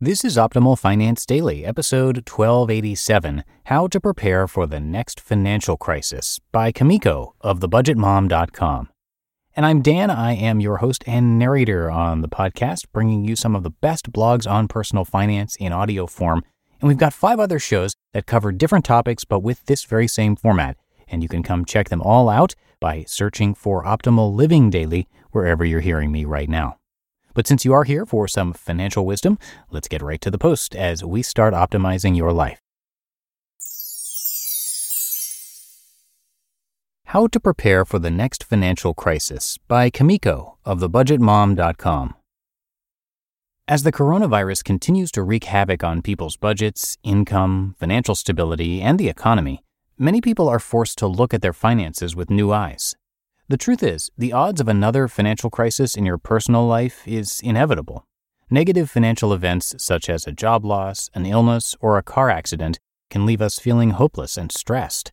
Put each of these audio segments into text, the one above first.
This is Optimal Finance Daily, episode 1287 How to Prepare for the Next Financial Crisis by Kumiko of thebudgetmom.com. And I'm Dan. I am your host and narrator on the podcast, bringing you some of the best blogs on personal finance in audio form. And we've got five other shows that cover different topics, but with this very same format. And you can come check them all out by searching for Optimal Living Daily wherever you're hearing me right now. But since you are here for some financial wisdom, let's get right to the post as we start optimizing your life. How to Prepare for the Next Financial Crisis by Kumiko of thebudgetmom.com. As the coronavirus continues to wreak havoc on people's budgets, income, financial stability, and the economy, many people are forced to look at their finances with new eyes. The truth is, the odds of another financial crisis in your personal life is inevitable. Negative financial events such as a job loss, an illness, or a car accident can leave us feeling hopeless and stressed.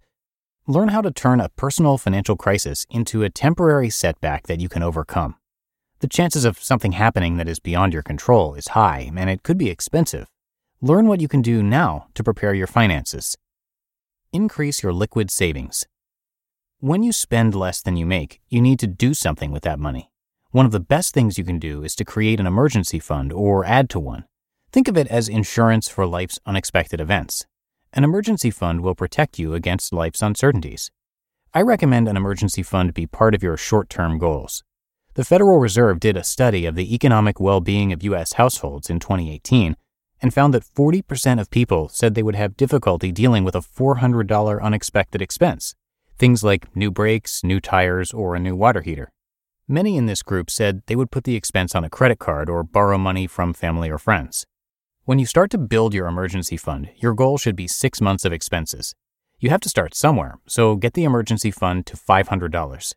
Learn how to turn a personal financial crisis into a temporary setback that you can overcome. The chances of something happening that is beyond your control is high, and it could be expensive. Learn what you can do now to prepare your finances. Increase your liquid savings. When you spend less than you make, you need to do something with that money. One of the best things you can do is to create an emergency fund or add to one. Think of it as insurance for life's unexpected events. An emergency fund will protect you against life's uncertainties. I recommend an emergency fund be part of your short term goals. The Federal Reserve did a study of the economic well being of U.S. households in 2018 and found that 40% of people said they would have difficulty dealing with a $400 unexpected expense things like new brakes, new tires, or a new water heater. Many in this group said they would put the expense on a credit card or borrow money from family or friends. When you start to build your emergency fund, your goal should be six months of expenses. You have to start somewhere, so get the emergency fund to $500.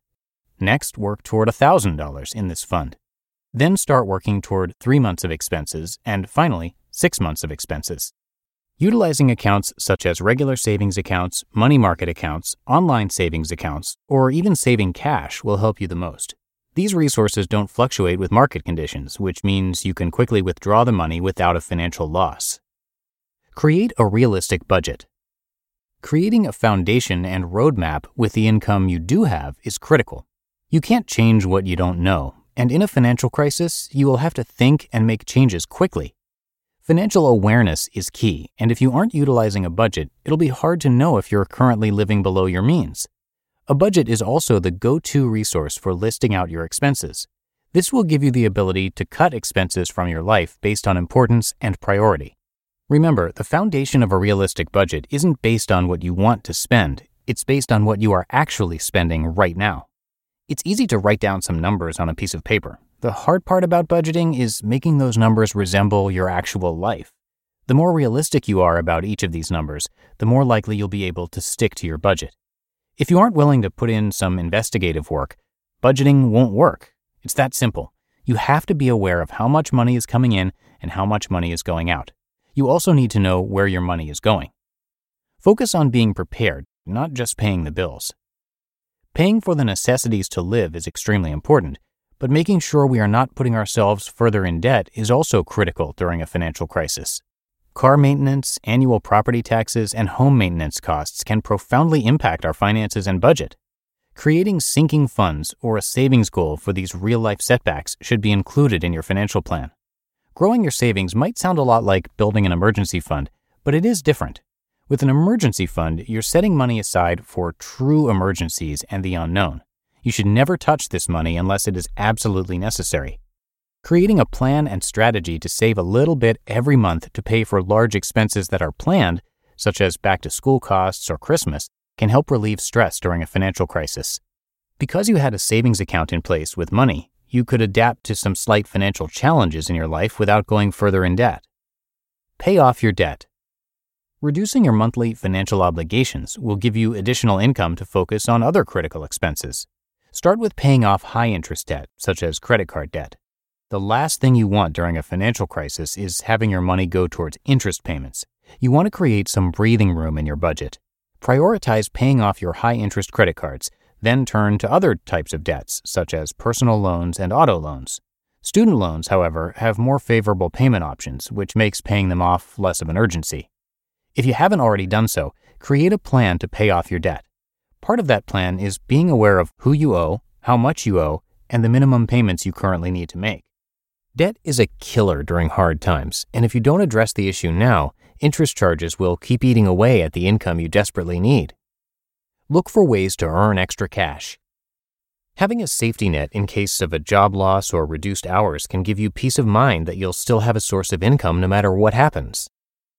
Next, work toward $1,000 in this fund. Then start working toward three months of expenses, and finally, six months of expenses. Utilizing accounts such as regular savings accounts, money market accounts, online savings accounts, or even saving cash will help you the most. These resources don't fluctuate with market conditions, which means you can quickly withdraw the money without a financial loss. Create a realistic budget. Creating a foundation and roadmap with the income you do have is critical. You can't change what you don't know, and in a financial crisis, you will have to think and make changes quickly. Financial awareness is key, and if you aren't utilizing a budget, it'll be hard to know if you're currently living below your means. A budget is also the go to resource for listing out your expenses. This will give you the ability to cut expenses from your life based on importance and priority. Remember, the foundation of a realistic budget isn't based on what you want to spend, it's based on what you are actually spending right now. It's easy to write down some numbers on a piece of paper, the hard part about budgeting is making those numbers resemble your actual life. The more realistic you are about each of these numbers, the more likely you'll be able to stick to your budget. If you aren't willing to put in some investigative work, budgeting won't work. It's that simple. You have to be aware of how much money is coming in and how much money is going out. You also need to know where your money is going. Focus on being prepared, not just paying the bills. Paying for the necessities to live is extremely important, but making sure we are not putting ourselves further in debt is also critical during a financial crisis. Car maintenance, annual property taxes, and home maintenance costs can profoundly impact our finances and budget. Creating sinking funds or a savings goal for these real life setbacks should be included in your financial plan. Growing your savings might sound a lot like building an emergency fund, but it is different. With an emergency fund, you're setting money aside for true emergencies and the unknown. You should never touch this money unless it is absolutely necessary. Creating a plan and strategy to save a little bit every month to pay for large expenses that are planned, such as back to school costs or Christmas, can help relieve stress during a financial crisis. Because you had a savings account in place with money, you could adapt to some slight financial challenges in your life without going further in debt. Pay off your debt. Reducing your monthly financial obligations will give you additional income to focus on other critical expenses. Start with paying off high interest debt, such as credit card debt. The last thing you want during a financial crisis is having your money go towards interest payments. You want to create some breathing room in your budget. Prioritize paying off your high interest credit cards, then turn to other types of debts, such as personal loans and auto loans. Student loans, however, have more favorable payment options, which makes paying them off less of an urgency. If you haven't already done so, create a plan to pay off your debt. Part of that plan is being aware of who you owe, how much you owe, and the minimum payments you currently need to make. Debt is a killer during hard times, and if you don't address the issue now, interest charges will keep eating away at the income you desperately need. Look for ways to earn extra cash. Having a safety net in case of a job loss or reduced hours can give you peace of mind that you'll still have a source of income no matter what happens.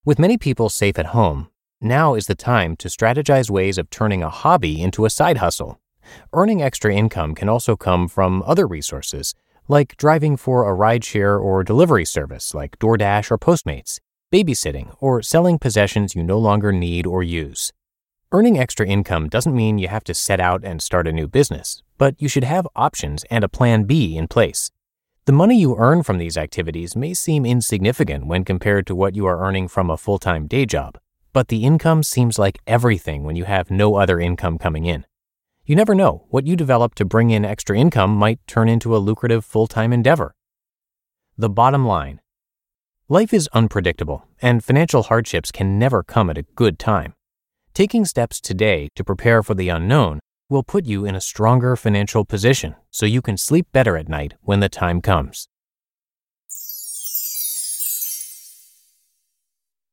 With many people safe at home, now is the time to strategize ways of turning a hobby into a side hustle. Earning extra income can also come from other resources, like driving for a rideshare or delivery service like DoorDash or Postmates babysitting, or selling possessions you no longer need or use. Earning extra income doesn't mean you have to set out and start a new business, but you should have options and a plan B in place. The money you earn from these activities may seem insignificant when compared to what you are earning from a full time day job, but the income seems like everything when you have no other income coming in. You never know, what you develop to bring in extra income might turn into a lucrative full time endeavor. The bottom line Life is unpredictable, and financial hardships can never come at a good time. Taking steps today to prepare for the unknown will put you in a stronger financial position so you can sleep better at night when the time comes.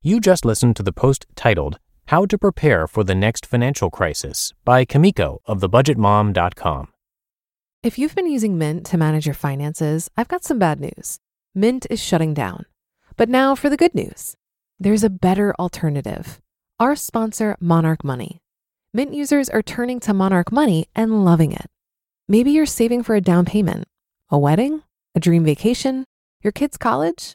You just listened to the post titled How to Prepare for the Next Financial Crisis by Kumiko of thebudgetmom.com. If you've been using Mint to manage your finances, I've got some bad news. Mint is shutting down. But now for the good news there's a better alternative. Our sponsor, Monarch Money. Mint users are turning to Monarch Money and loving it. Maybe you're saving for a down payment, a wedding, a dream vacation, your kids' college.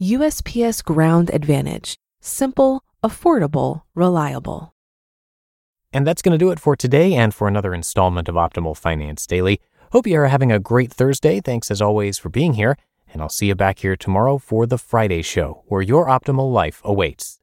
USPS Ground Advantage: simple, affordable, reliable. And that's going to do it for today and for another installment of Optimal Finance Daily. Hope you are having a great Thursday. Thanks as always for being here, and I'll see you back here tomorrow for the Friday show where your optimal life awaits.